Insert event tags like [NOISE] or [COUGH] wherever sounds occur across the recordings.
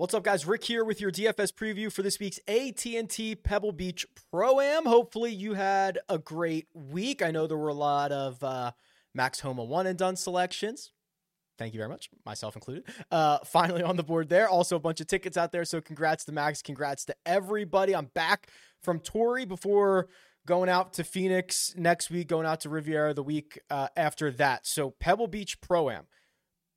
What's up, guys? Rick here with your DFS preview for this week's AT&T Pebble Beach Pro-Am. Hopefully you had a great week. I know there were a lot of uh, Max Homa one and done selections. Thank you very much, myself included. Uh, finally on the board there. Also a bunch of tickets out there. So congrats to Max. Congrats to everybody. I'm back from Torrey before going out to Phoenix next week, going out to Riviera the week uh, after that. So Pebble Beach Pro-Am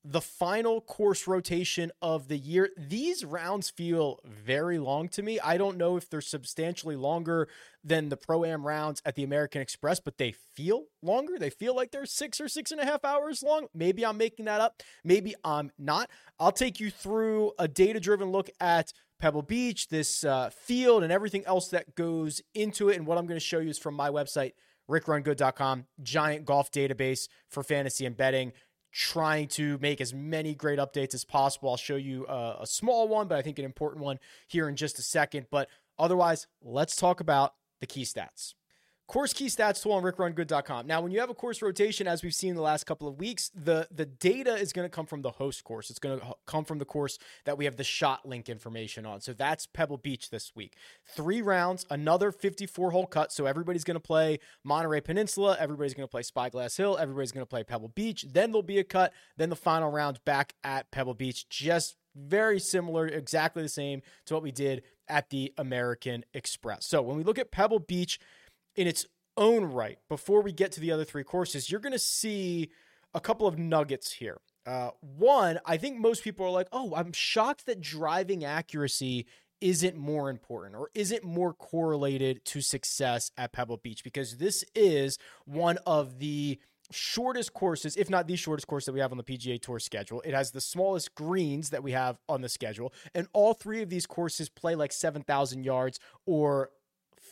the final course rotation of the year. These rounds feel very long to me. I don't know if they're substantially longer than the Pro Am rounds at the American Express, but they feel longer. They feel like they're six or six and a half hours long. Maybe I'm making that up. Maybe I'm not. I'll take you through a data driven look at Pebble Beach, this uh, field, and everything else that goes into it. And what I'm going to show you is from my website. RickRunGood.com, giant golf database for fantasy and betting trying to make as many great updates as possible. I'll show you a, a, small one, but I think an important one here in just a second. But otherwise, let's talk about the key stats. Course key stats tool on rickrungood.com. Now, when you have a course rotation, as we've seen the last couple of weeks, the, the data is going to come from the host course. It's going to uh, come from the course that we have the shot link information on. So that's Pebble Beach this week. Three rounds, another 54 hole cut. So everybody's going to play Monterey Peninsula. Everybody's going to play Spyglass Hill. Everybody's going to play Pebble Beach. Then there'll be a cut. Then the final round back at Pebble Beach. Just very similar, exactly the same to what we did at the American Express. So when we look at Pebble Beach, in its own right, before we get to the other three courses, you're going to see a couple of nuggets here. Uh, one, I think most people are like, oh, I'm shocked that driving accuracy isn't more important or isn't more correlated to success at Pebble Beach because this is one of the shortest courses, if not the shortest course that we have on the PGA Tour schedule. It has the smallest greens that we have on the schedule, and all three of these courses play like 7,000 yards or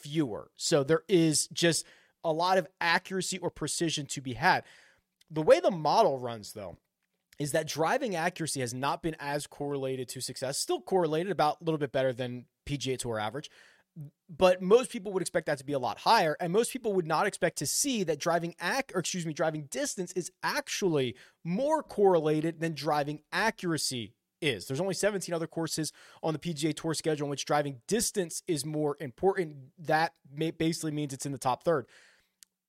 fewer. So there is just a lot of accuracy or precision to be had. The way the model runs, though, is that driving accuracy has not been as correlated to success. Still correlated about a little bit better than PGA Tour average, but most people would expect that to be a lot higher, and most people would not expect to see that driving ac- or excuse me, driving distance is actually more correlated than driving accuracy is. There's only 17 other courses on the PGA Tour schedule in which driving distance is more important. That basically means it's in the top third.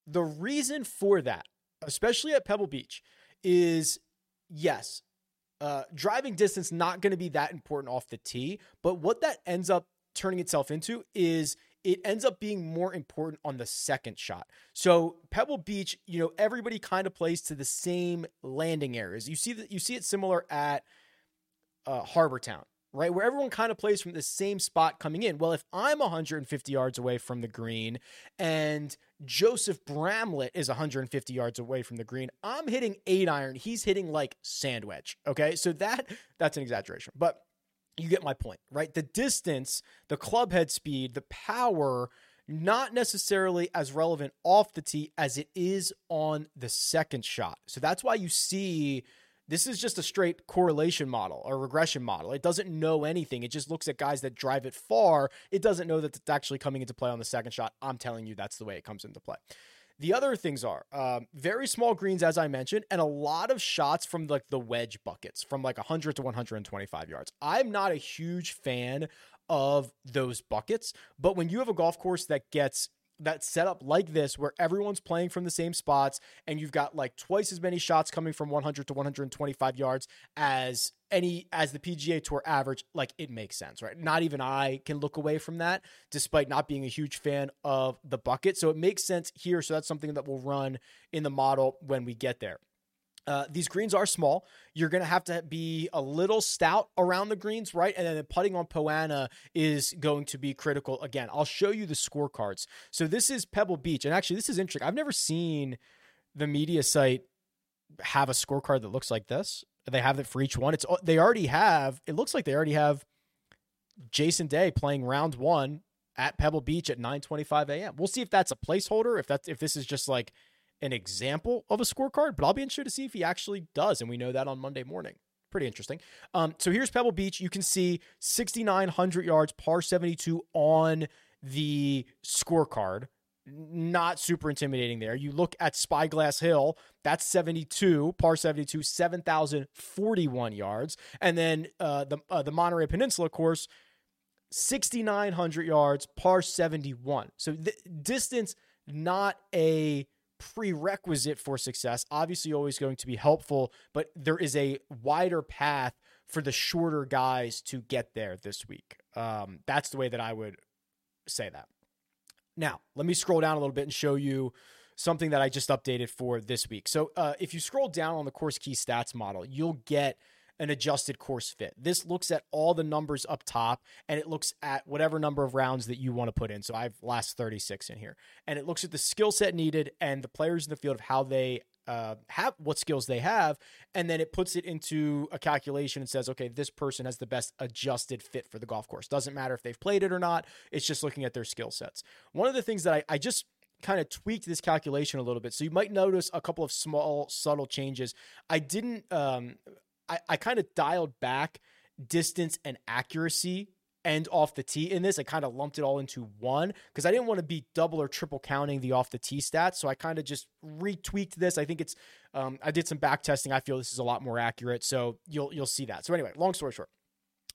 The reason for that, especially at Pebble Beach, is yes, uh, driving distance not going to be that important off the tee, but what that ends up turning itself into is it ends up being more important on the second shot. So Pebble Beach, you know, everybody kind of plays to the same landing areas. You see that you see it similar at uh, Harbour Town, right? Where everyone kind of plays from the same spot coming in. Well, if I'm 150 yards away from the green and Joseph Bramlett is 150 yards away from the green, I'm hitting eight iron. He's hitting like sand wedge. Okay. So that that's an exaggeration, but you get my point, right? The distance, the club head speed, the power, not necessarily as relevant off the tee as it is on the second shot. So that's why you see this is just a straight correlation model or regression model. It doesn't know anything. It just looks at guys that drive it far. It doesn't know that it's actually coming into play on the second shot. I'm telling you, that's the way it comes into play. The other things are um, very small greens, as I mentioned, and a lot of shots from like the wedge buckets from like 100 to 125 yards. I'm not a huge fan of those buckets, but when you have a golf course that gets that setup like this where everyone's playing from the same spots and you've got like twice as many shots coming from 100 to 125 yards as any as the PGA Tour average like it makes sense right? Not even I can look away from that despite not being a huge fan of the bucket. So it makes sense here. So that's something that will run in the model when we get there uh, these greens are small. You're going to have to be a little stout around the greens, right? And then the putting on Poa annua is going to be critical. Again, I'll show you the scorecards. So this is Pebble Beach. And actually, this is interesting. I've never seen the media site have a scorecard that looks like this. They have it for each one. It's They already have, it looks like they already have Jason Day playing round one at Pebble Beach at 9.25 a.m. We'll see if that's a placeholder, if that's if this is just like – an example of a scorecard, but I'll be interested to see if he actually does. And we know that on Monday morning. Pretty interesting. Um, so here's Pebble Beach. You can see 6,900 yards, par 72 on the scorecard. not super intimidating there. You look at Spyglass Hill, that's 72, par 72, 7,041 yards. And then uh, the, uh, the Monterey Peninsula course, 6,900 yards, par 71. So distance, not a prerequisite for success. Obviously, always going to be helpful, but there is a wider path for the shorter guys to get there this week. Um, that's the way that I would say that. Now, let me scroll down a little bit and show you something that I just updated for this week. So, uh, if you scroll down on the course key stats model, you'll get an adjusted course fit. This looks at all the numbers up top and it looks at whatever number of rounds that you want to put in. So, I've last 36 in here. And it looks at the skill set needed and the players in the field of how they uh, have what skills they have, and then it puts it into a calculation and says, okay, this person has the best adjusted fit for the golf course. Doesn't matter if they've played it or not. It's just looking at their skill sets. One of the things that I, I just kind of tweaked this calculation a little bit, so you might notice a couple of small, subtle changes. I didn't. Um, I, I kind of dialed back distance and accuracy and off the tee in this. I kind of lumped it all into one because I didn't want to be double or triple counting the off the tee stats. So I kind of just retweaked this. I think it's um, I did some back testing. I feel this is a lot more accurate. So you'll you'll see that. So anyway, long story short,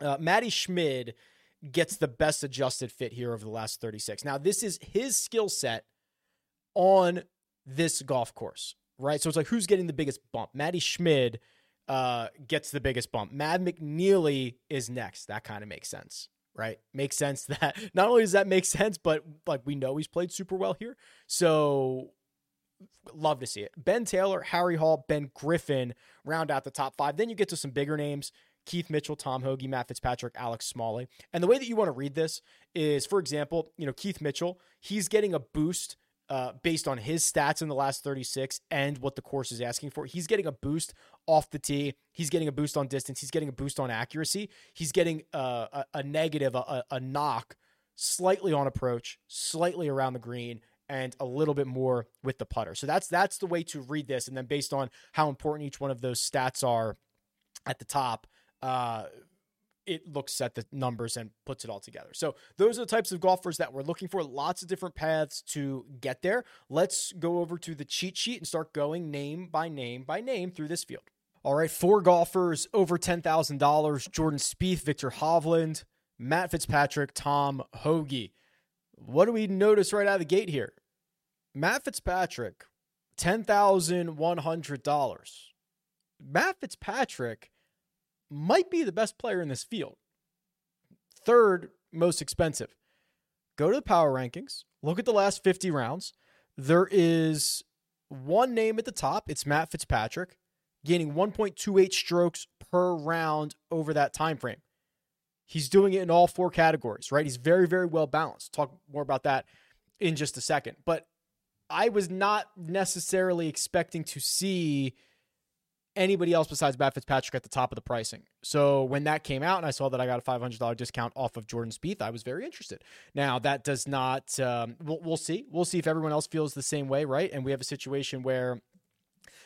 uh, Schmid gets the best adjusted fit here over the last 36. Now this is his skill set on this golf course, right? So it's like who's getting the biggest bump? Matti Schmid uh, gets the biggest bump. Mav McNealy is next. That kind of makes sense right? Makes sense [LAUGHS] that not only does that make sense, but like we know he's played super well here. So love to see it. Ben Taylor, Harry Hall, Ben Griffin round out the top five. Then you get to some bigger names. Keith Mitchell, Tom Hoge, Matt Fitzpatrick, Alex Smalley. And the way that you want to read this is, for example, you know, Keith Mitchell, he's getting a boost uh, based on his stats in the last 36 and what the course is asking for. He's getting a boost off the tee. He's getting a boost on distance. He's getting a boost on accuracy. He's getting uh, a, a, negative, a, a knock slightly on approach, slightly around the green, and a little bit more with the putter. So that's that's the way to read this. And then based on how important each one of those stats are at the top, uh, it looks at the numbers and puts it all together. So those are the types of golfers that we're looking for. Lots of different paths to get there. Let's go over to the cheat sheet and start going name by name by name through this field. All right, four golfers over $10,000 Jordan Spieth, Viktor Hovland, Matt Fitzpatrick, Tom Hoge. What do we notice right out of the gate here? Matt Fitzpatrick, $10,100. Matt Fitzpatrick might be the best player in this field. Third most expensive. Go to the power rankings, look at the last 50 rounds. There is one name at the top. It's Matt Fitzpatrick, gaining 1.28 strokes per round over that time frame. He's doing it in all four categories, right? He's very, very well balanced. Talk more about that in just a second. But I was not necessarily expecting to see anybody else besides Matt Fitzpatrick at the top of the pricing. So when that came out and I saw that I got a $500 discount off of Jordan Spieth, I was very interested. Now that does not, um, we'll, we'll see. We'll see if everyone else feels the same way, right? And we have a situation where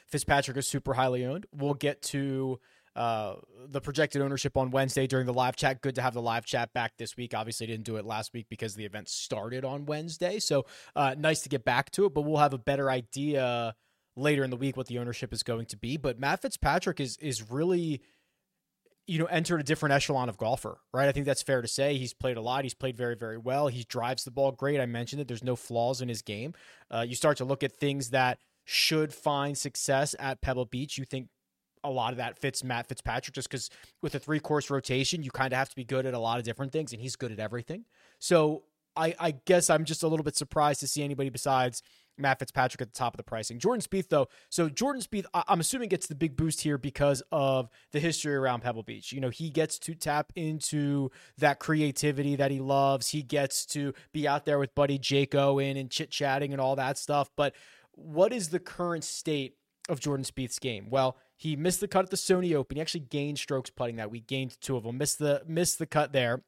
Fitzpatrick is super highly owned. We'll get to uh, the projected ownership on Wednesday during the live chat. Good to have the live chat back this week. Obviously, didn't do it last week because the event started on Wednesday. So uh, nice to get back to it, but we'll have a better idea later in the week what the ownership is going to be. But Matt Fitzpatrick is is really you know entered a different echelon of golfer right? I think that's fair to say. He's played a lot. He's played very very well. He drives the ball great. I mentioned it there's no flaws in his game. Uh, you start to look at things that should find success at pebble beach you think a lot of that fits matt fitzpatrick just because with a three course rotation you kind of have to be good at a lot of different things and he's good at everything. So I, I guess i'm just a little bit surprised to see anybody besides Matt Fitzpatrick at the top of the pricing. Jordan Spieth, though, so Jordan Spieth, I'm assuming gets the big boost here because of the history around Pebble Beach. You know, he gets to tap into that creativity that he loves. He gets to be out there with Buddy Jake Owen and chit chatting and all that stuff. But what is the current state of Jordan Spieth's game? Well, he missed the cut at the Sony Open. He actually gained strokes putting that week, gained two of them, missed the missed the cut there.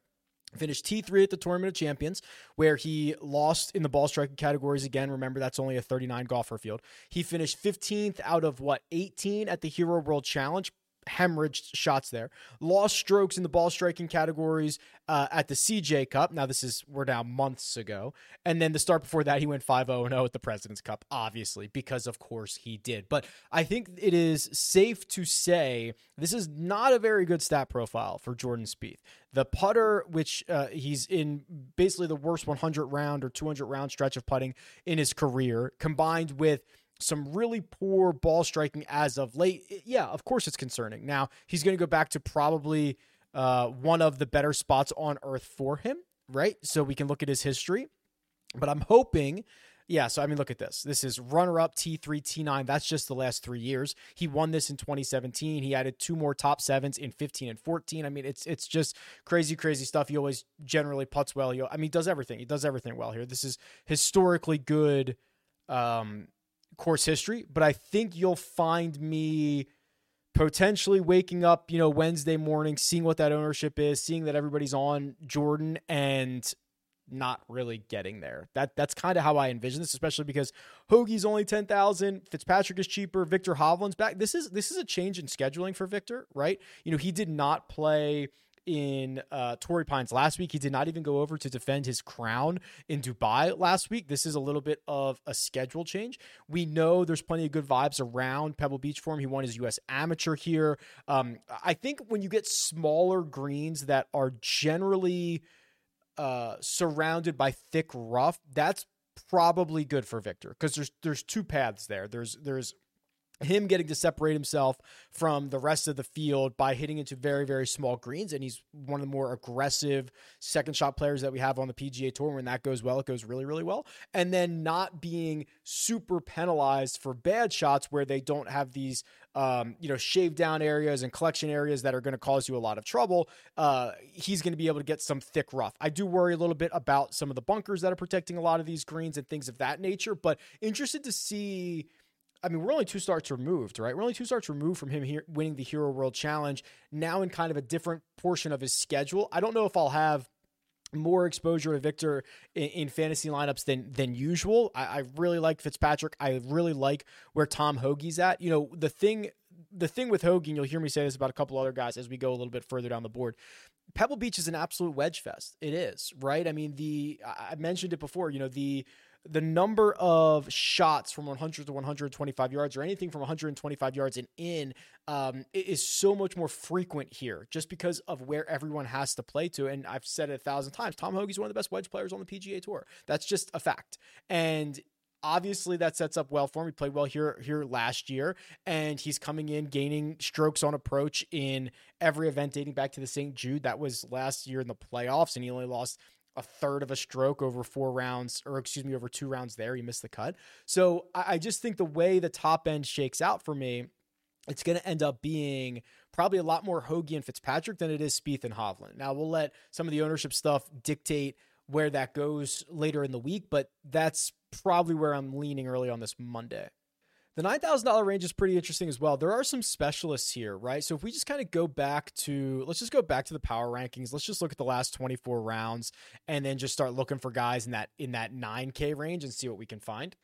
Finished T3 at the Tournament of Champions, where he lost in the ball striking categories again. Remember, that's only a 39 golfer field. He finished 15th out of what, 18 at the Hero World Challenge. Hemorrhaged shots there. Lost strokes in the ball striking categories uh, at the CJ Cup. Now, this is, we're now months ago. And then the start before that, he went 5 0 0 at the President's Cup, obviously, because of course he did. But I think it is safe to say this is not a very good stat profile for Jordan Spieth. The putter, which uh, he's in basically the worst 100 round or 200 round stretch of putting in his career, combined with some really poor ball striking as of late. Yeah, of course it's concerning. Now, he's going to go back to probably uh, one of the better spots on earth for him, right? So we can look at his history. But I'm hoping yeah, so I mean, look at this. This is runner up T3, T9. That's just the last three years. He won this in 2017. He added two more top sevens in 15 and 14. I mean, it's it's just crazy, crazy stuff. He always generally puts well. He, I mean, he does everything. He does everything well here. This is historically good um, course history, but I think you'll find me potentially waking up, you know, Wednesday morning, seeing what that ownership is, seeing that everybody's on Jordan and not really getting there. That that's kind of how I envision this, especially because Hoge's only ten thousand, Fitzpatrick is cheaper, Viktor Hovland's back. This is this is a change in scheduling for Viktor, right? You know, he did not play in uh, Pines last week. He did not even go over to defend his crown in Dubai last week. This is a little bit of a schedule change. We know there's plenty of good vibes around Pebble Beach for him. He won his U.S. Amateur here. Um, I think when you get smaller greens that are generally uh, surrounded by thick rough, that's probably good for Viktor because there's there's two paths there. There's there's him getting to separate himself from the rest of the field by hitting into very very small greens and he's one of the more aggressive second shot players that we have on the PGA tour. When that goes well it goes really really well. And then not being super penalized for bad shots where they don't have these um, you know shave down areas and collection areas that are going to cause you a lot of trouble uh, he's going to be able to get some thick rough. I do worry a little bit about some of the bunkers that are protecting a lot of these greens and things of that nature but interested to see I mean, we're only two starts removed, right? We're only two starts removed from him here winning the Hero World Challenge. Now in kind of a different portion of his schedule. I don't know if I'll have more exposure to Viktor in, in, fantasy lineups than than usual. I, I really like Fitzpatrick. I really like where Tom Hoge's at. You know, the thing the thing with Hoge, and you'll hear me say this about a couple other guys as we go a little bit further down the board. Pebble Beach is an absolute wedge fest. It is, right? I mean, the I mentioned it before, you know, the the number of shots from 100 to 125 yards or anything from 125 yards and in um, is so much more frequent here just because of where everyone has to play to. And I've said it a thousand times Tom Hoge's one of the best wedge players on the PGA Tour. That's just a fact. And obviously that sets up well for him. He played well here here last year, and he's coming in gaining strokes on approach in every event dating back to the St. Jude. That was last year in the playoffs, and he only lost a third of a stroke over four rounds, or excuse me, over two rounds there. He missed the cut. So I, I just think the way the top end shakes out for me, it's going to end up being probably a lot more Hoge and Fitzpatrick than it is Spieth and Hovland. Now we'll let some of the ownership stuff dictate where that goes later in the week, but that's probably where I'm leaning early on this Monday. The $9,000 range is pretty interesting as well. There are some specialists here, right? So if we just kind of go back to, let's just go back to the power rankings. Let's just look at the last 24 rounds and then just start looking for guys in that in that 9K range and see what we can find.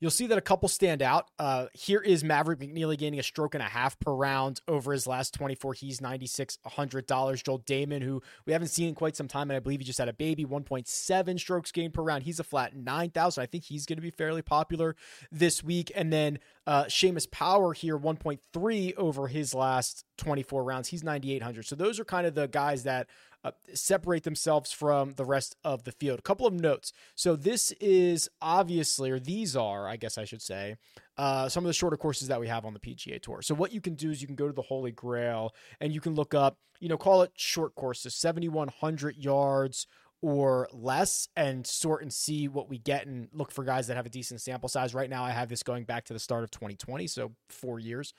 You'll see that a couple stand out. Uh, here is Maverick McNealy gaining a stroke and a half per round over his last 24. He's $9,600. Joel Dahmen, who we haven't seen in quite some time, and I believe he just had a baby, 1.7 strokes gained per round. He's a flat 9,000. I think he's going to be fairly popular this week. And then uh, Seamus Power here, 1.3 over his last 24 rounds. He's 9,800. So those are kind of the guys that uh, separate themselves from the rest of the field. A couple of notes. So this is obviously, or these are, I guess I should say, uh, some of the shorter courses that we have on the PGA Tour. So what you can do is you can go to the Holy Grail and you can look up, you know, call it short courses, 7,100 yards or less and sort and see what we get and look for guys that have a decent sample size. Right now, I have this going back to the start of 2020, so four years.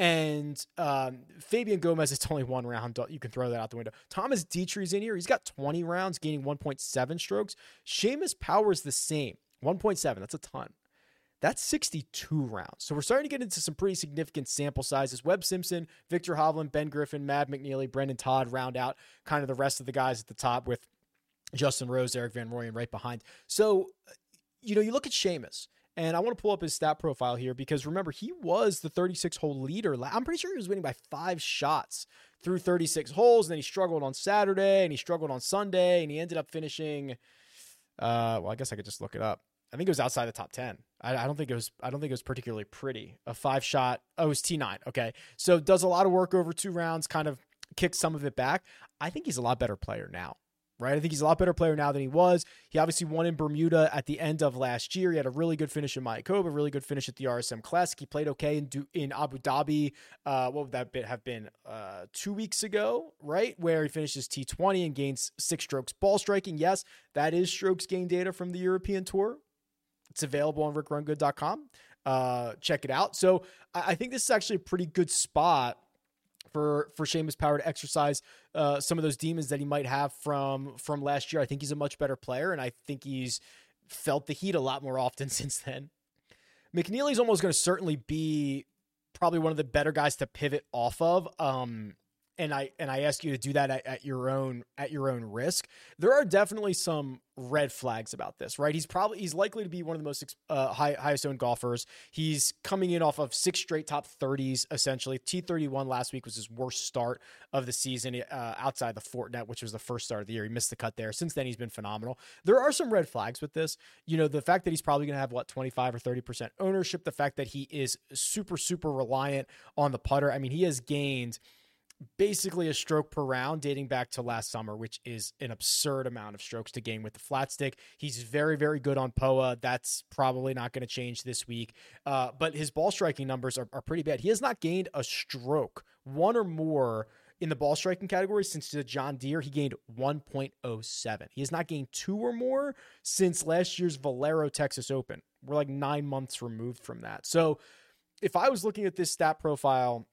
And um, Fabian Gomez, it's only one round. You can throw that out the window. Thomas Detry's in here. He's got 20 rounds, gaining 1.7 strokes. Seamus Power's the same, 1.7. That's a ton. That's 62 rounds. So we're starting to get into some pretty significant sample sizes. Webb Simpson, Viktor Hovland, Ben Griffin, Mav McNealy, Brendon Todd round out kind of the rest of the guys at the top with Justin Rose, Erik van Rooyen right behind. So, you know, you look at Seamus And I want to pull up his stat profile here because remember, he was the 36 hole leader. I'm pretty sure he was winning by five shots through 36 holes. And then he struggled on Saturday and he struggled on Sunday and he ended up finishing. Uh, well, I guess I could just look it up. I think it was outside the top 10. I, I, don't think it was, I don't think it was particularly pretty. A five shot. Oh, it was T9. Okay. So does a lot of work over two rounds, kind of kicks some of it back. I think he's a lot better player now right? I think he's a lot better player now than he was. He obviously won in Bermuda at the end of last year. He had a really good finish in Mayakoba, a really good finish at the RSM Classic. He played okay in in Abu Dhabi. Uh, what would that bit have been? Uh, two weeks ago, right? Where he finishes T20 and gains six strokes ball striking. Yes, that is strokes gain data from the European Tour. It's available on rickrungood.com. Uh, check it out. So I, I think this is actually a pretty good spot for for Seamus Power to exercise uh, some of those demons that he might have from from last year. I think he's a much better player, and I think he's felt the heat a lot more often [LAUGHS] since then. McNealy's almost going to certainly be probably one of the better guys to pivot off of. Um, and I and I ask you to do that at, at, your own at your own risk. There are definitely some red flags about this, right? He's probably he's likely to be one of the most uh, high, highest owned golfers. He's coming in off of six straight top thirties, essentially. T thirty one last week was his worst start of the season uh, outside the Fortinet, which was the first start of the year. He missed the cut there. Since then, he's been phenomenal. There are some red flags with this. You know, the fact that he's probably going to have what twenty five or thirty percent ownership. The fact that he is super super reliant on the putter. I mean, he has gained basically a stroke per round dating back to last summer, which is an absurd amount of strokes to gain with the flat stick. He's very, very good on POA. That's probably not going to change this week. Uh, but his ball striking numbers are, are pretty bad. He has not gained a stroke, one or more in the ball striking category since the John Deere, he gained 1.07. He has not gained two or more since last year's Valero Texas Open. We're like nine months removed from that. So if I was looking at this stat profile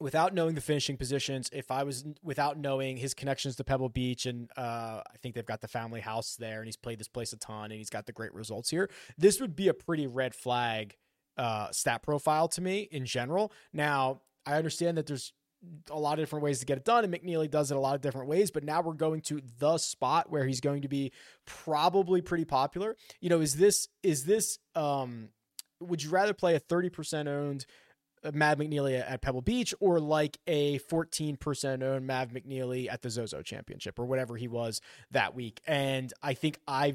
without knowing the finishing positions, if I was without knowing his connections to Pebble Beach, and uh, I think they've got the family house there, and he's played this place a ton, and he's got the great results here. This would be a pretty red flag uh, stat profile to me in general. Now, I understand that there's a lot of different ways to get it done, and McNealy does it a lot of different ways. But now we're going to the spot where he's going to be probably pretty popular. You know, is this is this? Um, would you rather play a thirty percent owned? Mav McNealy at Pebble Beach or like a 14% owned Mav McNealy at the Zozo Championship or whatever he was that week. And I think I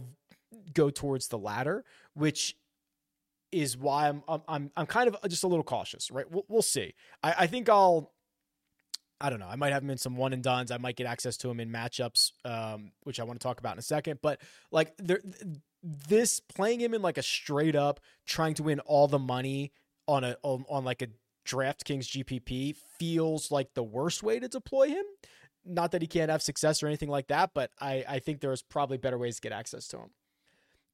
go towards the latter, which is why I'm I'm I'm kind of just a little cautious, right? We'll, we'll see. I, I think I'll I don't know. I might have him in some one and duns. I might get access to him in matchups, um, which I want to talk about in a second. But like there, this playing him in like a straight up trying to win all the money on a on, on like a DraftKings GPP feels like the worst way to deploy him. Not that he can't have success or anything like that, but I, I think there's probably better ways to get access to him.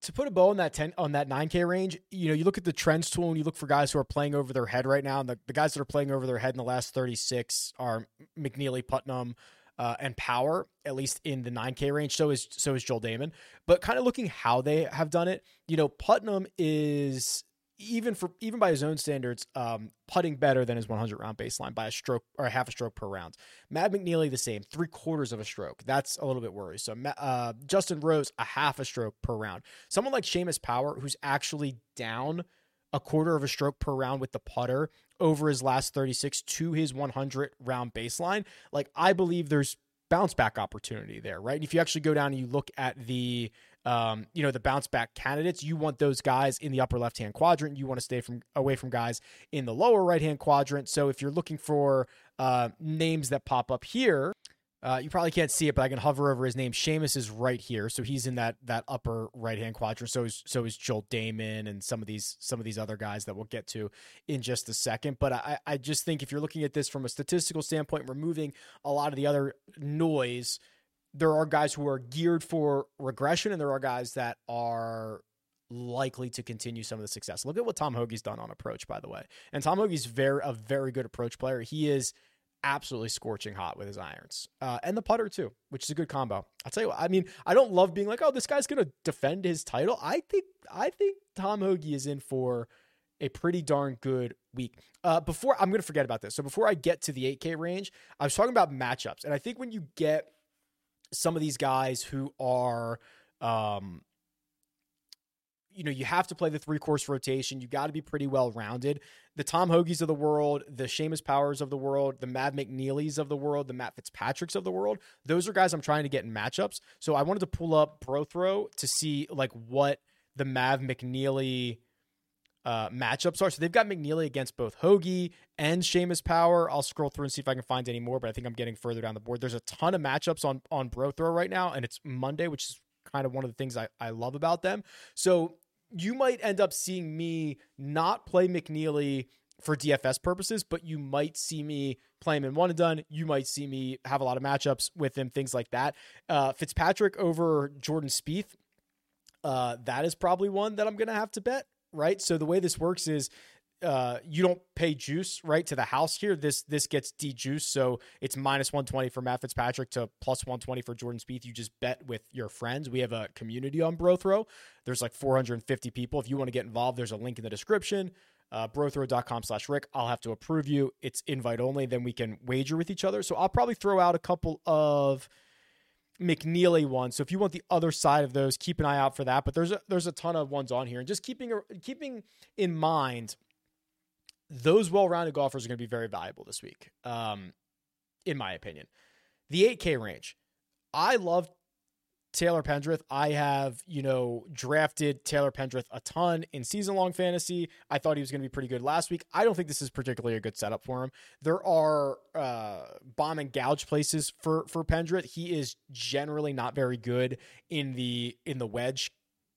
To put a bow on that 10 on that 9K range, you know, you look at the trends tool and you look for guys who are playing over their head right now. And the, the guys that are playing over their head in the last 36 are McNealy, Putnam, uh, and Power, at least in the 9K range. So is so is Joel Dahmen. But kind of looking how they have done it, you know, Putnam is even for even by his own standards, um, putting better than his 100 round baseline by a stroke or a half a stroke per round. Matt McNealy the same, three quarters of a stroke. That's a little bit worrisome. Uh, Justin Rose a half a stroke per round. Someone like Seamus Power who's actually down a quarter of a stroke per round with the putter over his last 36 to his 100 round baseline. Like I believe there's bounce back opportunity there, right? If you actually go down and you look at the um, you know, the bounce back candidates. You want those guys in the upper left hand quadrant. You want to stay from away from guys in the lower right hand quadrant. So if you're looking for uh, names that pop up here, uh, you probably can't see it, but I can hover over his name. Seamus is right here, so he's in that that upper right hand quadrant. So is so is Joel Dahmen and some of these some of these other guys that we'll get to in just a second. But I I just think if you're looking at this from a statistical standpoint, removing a lot of the other noise there are guys who are geared for regression, and there are guys that are likely to continue some of the success. Look at what Tom Hoge's done on approach, by the way. And Tom Hoge's very a very good approach player. He is absolutely scorching hot with his irons uh, and the putter too, which is a good combo. I'll tell you what. I mean, I don't love being like, oh, this guy's gonna defend his title. I think I think Tom Hoge is in for a pretty darn good week. Uh, before I'm gonna forget about this. So before I get to the 8K range, I was talking about matchups, and I think when you get some of these guys who are um, you know, you have to play the three course rotation. You got to be pretty well rounded. The Tom Hoges of the world, the Seamus Powers of the world, the Mav McNealys of the world, the Matt Fitzpatricks of the world. Those are guys I'm trying to get in matchups. So I wanted to pull up Brothrow to see like what the Mav McNealy uh, matchups are. So they've got McNealy against both Hoge and Seamus Power. I'll scroll through and see if I can find any more, but I think I'm getting further down the board. There's a ton of matchups on on Brothrow right now, and it's Monday, which is kind of one of the things I, I love about them. So you might end up seeing me not play McNealy for DFS purposes, but you might see me play him in one and done. You might see me have a lot of matchups with him, things like that. Uh, Fitzpatrick over Jordan Spieth. Uh, that is probably one that I'm going to have to bet, right? So the way this works is uh, you don't pay juice right to the house here. This this gets dejuiced, so it's minus one twenty for Matt Fitzpatrick to plus one twenty for Jordan Spieth. You just bet with your friends. We have a community on Brothrow. There's like four hundred and fifty people. If you want to get involved, there's a link in the description. Uh, brothrow.com slash Rick. I'll have to approve you. It's invite only. Then we can wager with each other. So I'll probably throw out a couple of McNealy one. So if you want the other side of those, keep an eye out for that. But there's a, there's a ton of ones on here, and just keeping keeping in mind those well-rounded golfers are going to be very valuable this week, um, in my opinion. The 8K range, I love Taylor Pendrith. I have, you know, drafted Taylor Pendrith a ton in season long fantasy. I thought he was going to be pretty good last week. I don't think this is particularly a good setup for him. There are uh, bomb and gouge places for for Pendrith. He is generally not very good in the in the wedge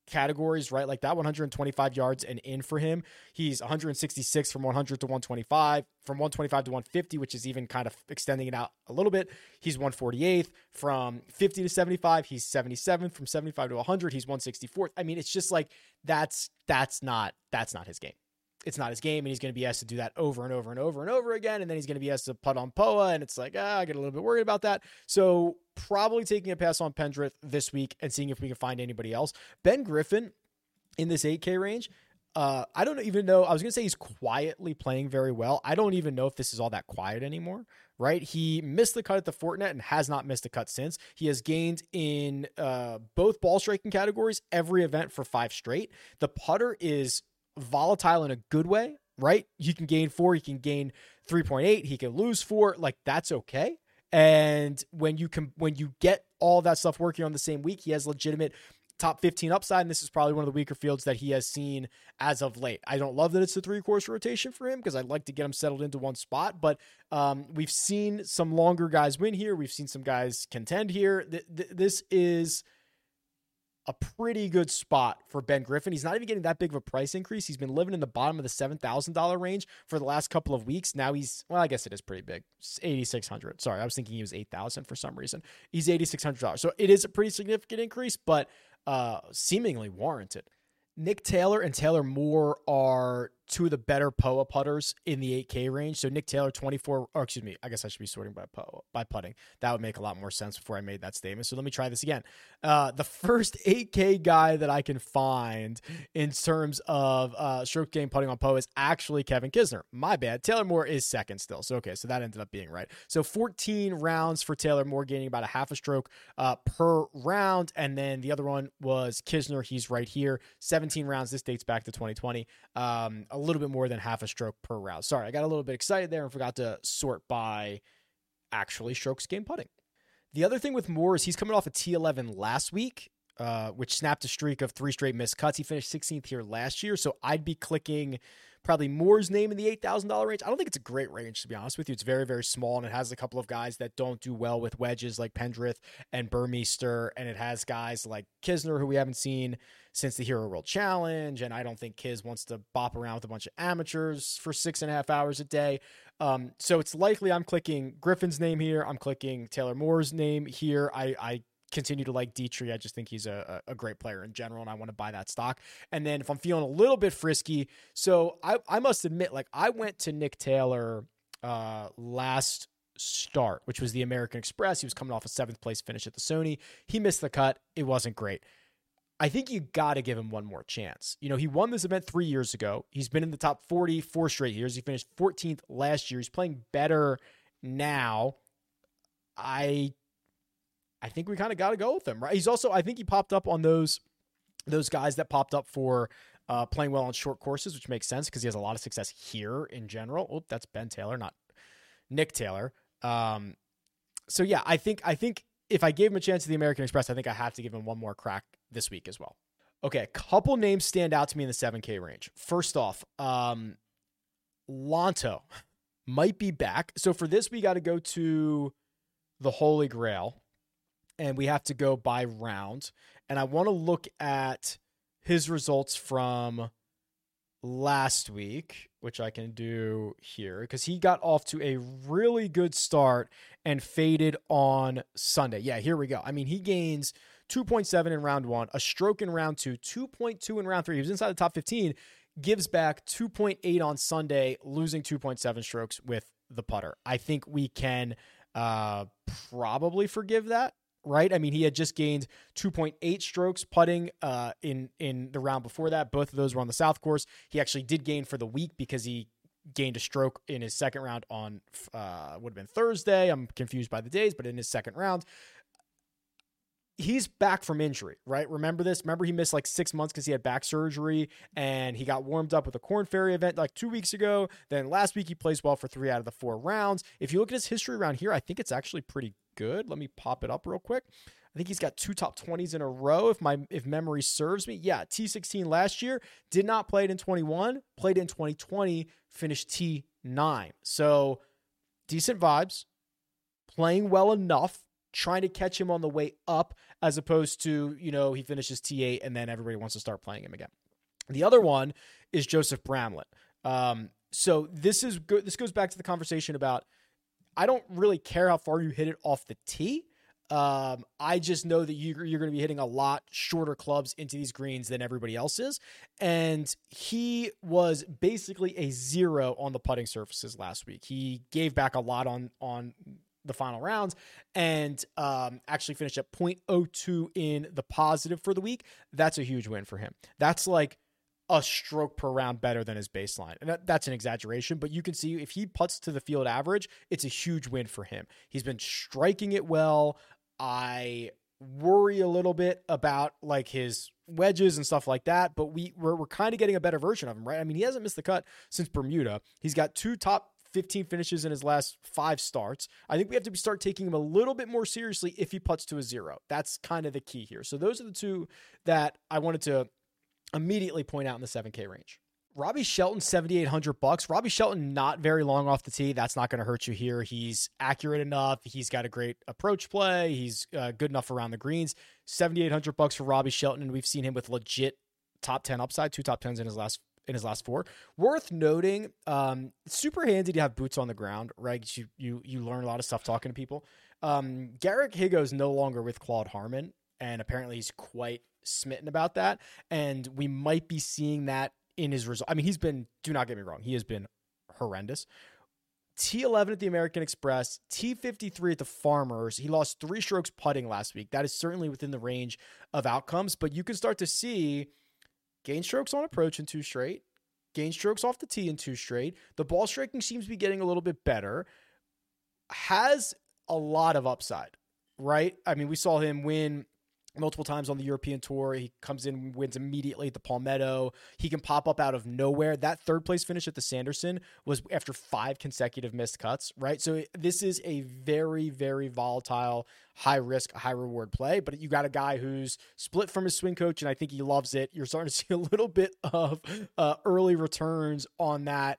categories, right? Like that 125 yards and in for him. He's 166 from 100 to 125, from 125 to 150, which is even kind of extending it out a little bit. He's 148th from 50 to 75. He's 77 from 75 to 100. He's 164th. I mean, it's just like that's that's not that's not his game it's not his game, and he's going to be asked to do that over and over and over and over again, and then he's going to be asked to putt on Poa, and it's like ah, I get a little bit worried about that. So probably taking a pass on Pendrith this week and seeing if we can find anybody else. Ben Griffin in this 8K range. Uh, I don't even know. I was going to say he's quietly playing very well. I don't even know if this is all that quiet anymore, right? He missed the cut at the Fortinet and has not missed a cut since. He has gained in uh, both ball striking categories every event for five straight. The putter is volatile in a good way, right? He can gain four, he can gain 3.8, he can lose four. Like that's okay. And when you can when you get all that stuff working on the same week, he has legitimate top 15 upside. And this is probably one of the weaker fields that he has seen as of late. I don't love that it's a three course rotation for him because I'd like to get him settled into one spot. But um, we've seen some longer guys win here. We've seen some guys contend here. Th- th- this is a pretty good spot for Ben Griffin. He's not even getting that big of a price increase. He's been living in the bottom of the seven thousand dollar range for the last couple of weeks. Now he's well, I guess it is pretty big, eighty six hundred. Sorry, I was thinking he was eight thousand for some reason. He's eighty six hundred dollars, so it is a pretty significant increase, but uh, seemingly warranted. Nick Taylor and Taylor Moore are two of the better POA putters in the 8K range. So Nick Taylor, 24, or excuse me, I guess I should be sorting by POA, by putting. That would make a lot more sense before I made that statement. So let me try this again. Uh, the first 8K guy that I can find in terms of uh, stroke gained putting on POA is actually Kevin Kisner. My bad. Taylor Moore is second still. So okay, so that ended up being right. So 14 rounds for Taylor Moore, gaining about a half a stroke uh, per round, and then the other one was Kisner. He's right here. 17 rounds. This dates back to 2020. Um, little bit more than half a stroke per round. Sorry, I got a little bit excited there and forgot to sort by actually strokes gained putting. The other thing with Moore is he's coming off a T11 last week, uh, which snapped a streak of three straight missed cuts. He finished 16th here last year, so I'd be clicking probably Moore's name in the $8,000 range. I don't think it's a great range, to be honest with you. It's very, very small, and it has a couple of guys that don't do well with wedges like Pendrith and Burmester, and it has guys like Kisner, who we haven't seen since the Hero World Challenge, and I don't think Kiz wants to bop around with a bunch of amateurs for six and a half hours a day. Um, so it's likely I'm clicking Griffin's name here. I'm clicking Taylor Moore's name here. I, I continue to like Detry. I just think he's a, a great player in general, and I want to buy that stock. And then if I'm feeling a little bit frisky, so I, I must admit, like I went to Nick Taylor uh, last start, which was the American Express. He was coming off a seventh place finish at the Sony. He missed the cut. It wasn't great. I think you got to give him one more chance. You know, he won this event three years ago. He's been in the top 40 four straight years. He finished 14th last year. He's playing better now. I I think we kind of got to go with him, right? He's also, I think he popped up on those those guys that popped up for uh, playing well on short courses, which makes sense because he has a lot of success here in general. Oh, that's Ben Taylor, not Nick Taylor. Um, so yeah, I think I think if I gave him a chance at the American Express, I think I have to give him one more crack this week as well. Okay, a couple names stand out to me in the 7K range. First off, um, Lanto might be back. So for this, we got to go to the Holy Grail and we have to go by round. And I want to look at his results from last week, which I can do here because he got off to a really good start and faded on Sunday. Yeah, here we go. I mean, he gains 2.7 in round one, a stroke in round two, 2.2 in round three. He was inside the top 15, gives back 2.8 on Sunday, losing 2.7 strokes with the putter. I think we can uh, probably forgive that right? I mean, he had just gained 2.8 strokes putting uh, in in the round before that. Both of those were on the South course. He actually did gain for the week because he gained a stroke in his second round on uh, would have been Thursday. I'm confused by the days, but in his second round. He's back from injury, right? Remember this? Remember he missed like six months because he had back surgery and he got warmed up with a Corn Ferry event like two weeks ago. Then last week he plays well for three out of the four rounds. If you look at his history around here, I think it's actually pretty good. Let me pop it up real quick. I think he's got two top 20s in a row if my if memory serves me. Yeah, T16 last year, did not play it in 21, played in 2020, finished T9. So, decent vibes, playing well enough, trying to catch him on the way up as opposed to, you know, he finishes T8 and then everybody wants to start playing him again. The other one is Joseph Bramlett. Um, so this is good. This goes back to the conversation about I don't really care how far you hit it off the tee. Um, I just know that you, you're going to be hitting a lot shorter clubs into these greens than everybody else is. And he was basically a zero on the putting surfaces last week. He gave back a lot on on the final rounds and um, actually finished at 0.02 in the positive for the week. That's a huge win for him. That's like a stroke per round better than his baseline. And that's an exaggeration, but you can see if he puts to the field average, it's a huge win for him. He's been striking it well. I worry a little bit about like his wedges and stuff like that, but we we're, we're kind of getting a better version of him, right? I mean, he hasn't missed the cut since Bermuda. He's got two top 15 finishes in his last five starts. I think we have to start taking him a little bit more seriously if he puts to a zero. That's kind of the key here. So those are the two that I wanted to immediately point out in the 7K range. Robbie Shelton, 7,800 bucks. Robbie Shelton, not very long off the tee. That's not going to hurt you here. He's accurate enough. He's got a great approach play. He's uh, good enough around the greens. 7,800 bucks for Robbie Shelton, and we've seen him with legit top 10 upside, two top 10s in his last in his last four. Worth noting, um, super handy to have boots on the ground, right? You you you learn a lot of stuff talking to people. Um, Garrick Higgo's no longer with Claude Harmon, and apparently he's quite smitten about that. And we might be seeing that in his result. I mean, he's been, do not get me wrong, he has been horrendous. T11 at the American Express, T53 at the Farmers. He lost three strokes putting last week. That is certainly within the range of outcomes, but you can start to see gain strokes on approach in two straight, gain strokes off the tee in two straight. The ball striking seems to be getting a little bit better. Has a lot of upside, right? I mean, we saw him win multiple times on the European tour. He comes in, wins immediately at the Palmetto. He can pop up out of nowhere. That third place finish at the Sanderson was after five consecutive missed cuts, right? So this is a very, very volatile, high risk, high reward play. But you got a guy who's split from his swing coach, and I think he loves it. You're starting to [LAUGHS] see a little bit of uh, early returns on that.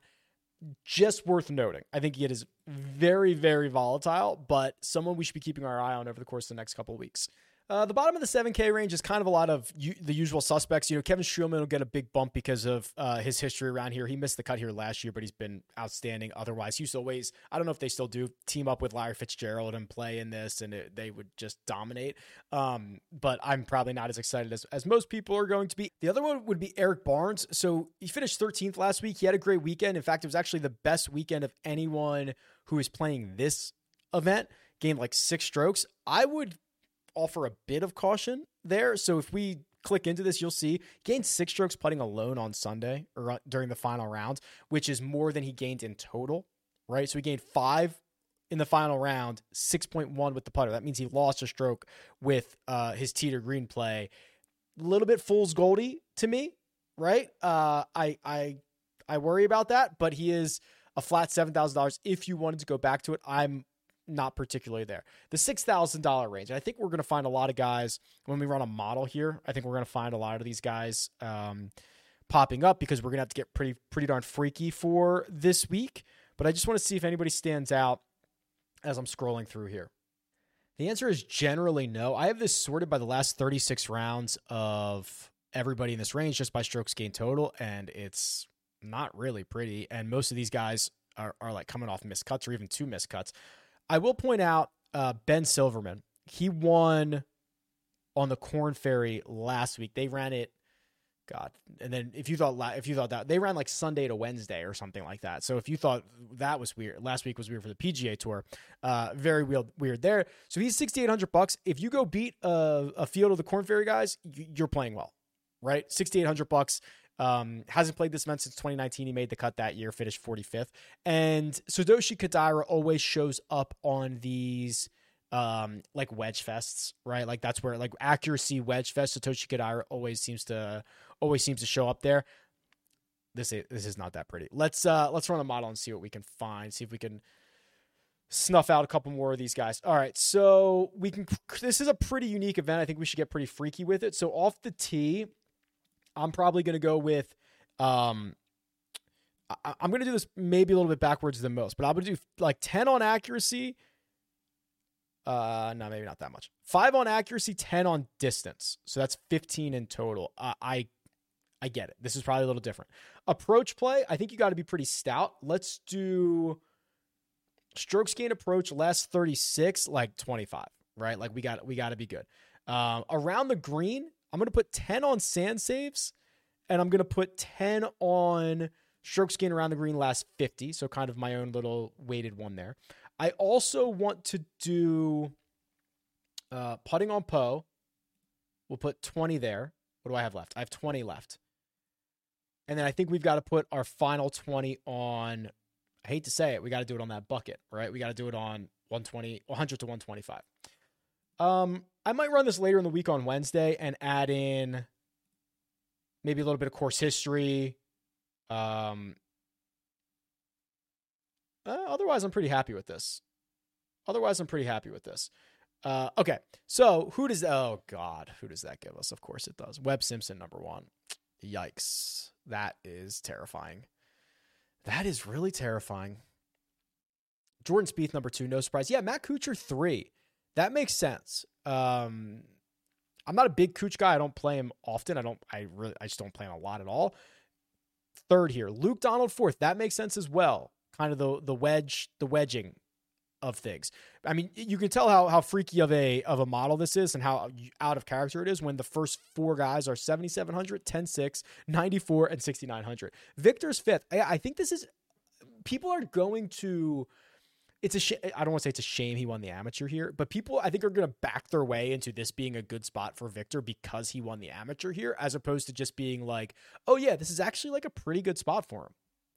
Just worth noting. I think it is very, very volatile, but someone we should be keeping our eye on over the course of the next couple of weeks. Uh, the bottom of the 7K range is kind of a lot of u- the usual suspects. You know, Kevin Streelman will get a big bump because of uh, his history around here. He missed the cut here last year, but he's been outstanding otherwise. He used to always, I don't know if they still do, team up with Larry Fitzgerald and play in this, and it, they would just dominate. Um, but I'm probably not as excited as, as most people are going to be. The other one would be Erik Barnes. So he finished 13th last week. He had a great weekend. In fact, it was actually the best weekend of anyone who is playing this event. Gained like six strokes. I would offer a bit of caution there. So if we click into this, you'll see gained six strokes putting alone on Sunday or uh, during the final round, which is more than he gained in total, right? So he gained five in the final round, 6.1 with the putter. That means he lost a stroke with uh, his tee-to-green play. A little bit fool's goldy to me, right? Uh, I I I worry about that, but he is a flat seven thousand dollars. If you wanted to go back to it, I'm not particularly there. The six thousand dollar range. I think we're going to find a lot of guys when we run a model here. I think we're going to find a lot of these guys um, popping up because we're going to have to get pretty pretty darn freaky for this week. But I just want to see if anybody stands out as I'm scrolling through here. The answer is generally no. I have this sorted by the last 36 rounds of everybody in this range just by strokes gain total, and it's not really pretty. And most of these guys are, are like coming off missed cuts or even two missed cuts. I will point out uh, Ben Silverman. He won on the Corn Ferry last week. They ran it God. And then if you thought if you thought that they ran like Sunday to Wednesday or something like that. So if you thought that was weird, last week was weird for the PGA Tour. Uh, very weird, weird there. So he's sixty eight hundred bucks. If you go beat a, a field of the Corn Ferry guys, you're playing well, right? Sixty eight hundred bucks. Um, hasn't played this event since 2019. He made the cut that year, finished 45th. And Satoshi Kodaira always shows up on these um like wedge fests, right? Like that's where like accuracy wedge fest Satoshi Kodaira always seems to always seems to show up there. This is, this is not that pretty. Let's uh let's run a model and see what we can find. See if we can snuff out a couple more of these guys. All right, so we can. This is a pretty unique event. I think we should get pretty freaky with it. So off the tee, I'm probably going to go with. Um, I, I'm going to do this maybe a little bit backwards than most, but I'm going to do like 10 on accuracy, uh, no, maybe not that much. Five on accuracy, ten on distance. So that's fifteen in total. Uh, I, I get it. This is probably a little different. Approach play. I think you got to be pretty stout. Let's do strokes gain approach less thirty six, like twenty five. Right, like we got we got to be good. Um, around the green, I'm gonna put ten on sand saves, and I'm gonna put ten on strokes gain around the green last fifty. So kind of my own little weighted one there. I also want to do uh, putting on Poa. We'll put 20 there. What do I have left? I have 20 left. And then I think we've got to put our final 20 on. I hate to say it, we got to do it on that bucket, right? We got to do it on 120, 100 to 125. Um, I might run this later in the week on Wednesday and add in maybe a little bit of course history, um, uh, otherwise, I'm pretty happy with this. Otherwise, I'm pretty happy with this. Uh, okay, so who does oh god, who does that give us? Of course it does. Webb Simpson number one. Yikes, that is terrifying. That is really terrifying. Jordan Spieth number two, no surprise. Yeah, Matt Kuchar three. That makes sense. Um, I'm not a big Cooch guy. I don't play him often. I don't. I really. I just don't play him a lot at all. Third here, Luke Donald fourth. That makes sense as well kind of the the wedge the wedging of things. I mean, you can tell how how freaky of a of a model this is and how out of character it is when the first four guys are 7700, 106, 94 and 6900. Viktor's fifth. I, I think this is people are going to it's a sh- I don't want to say it's a shame he won the amateur here, but people I think are going to back their way into this being a good spot for Viktor because he won the amateur here as opposed to just being like, "Oh yeah, this is actually like a pretty good spot for him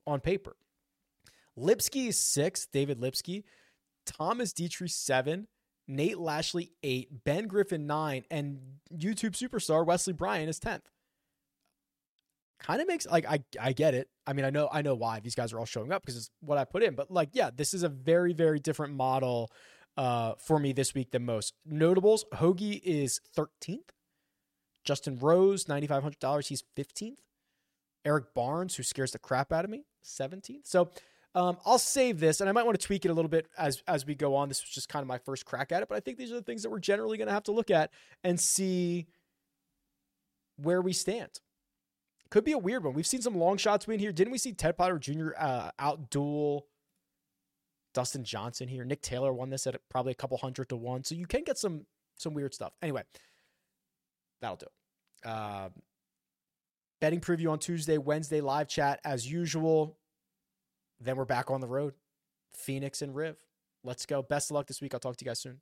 on paper." Lipsky is six, David Lipsky. Thomas Detry, seven. Nate Lashley, eight. Ben Griffin, nine. And YouTube superstar Wesley Bryan is 10th. Kind of makes like I I get it. I mean, I know I know why these guys are all showing up because it's what I put in. But like, yeah, this is a very, very different model uh, for me this week than most. Notables, Hoge is 13th. Justin Rose, $9,500. He's 15th. Erik Barnes, who scares the crap out of me, 17th. So um, I'll save this, and I might want to tweak it a little bit as as we go on. This was just kind of my first crack at it, but I think these are the things that we're generally going to have to look at and see where we stand. Could be a weird one. We've seen some long shots win here. Didn't we see Ted Potter Jr. Uh, outduel Dustin Johnson here? Nick Taylor won this at probably a couple hundred to one, so you can get some some weird stuff. Anyway, that'll do. Uh, betting preview on Tuesday, Wednesday live chat as usual. Then we're back on the road. Phoenix and Riv. Let's go. Best of luck this week. I'll talk to you guys soon.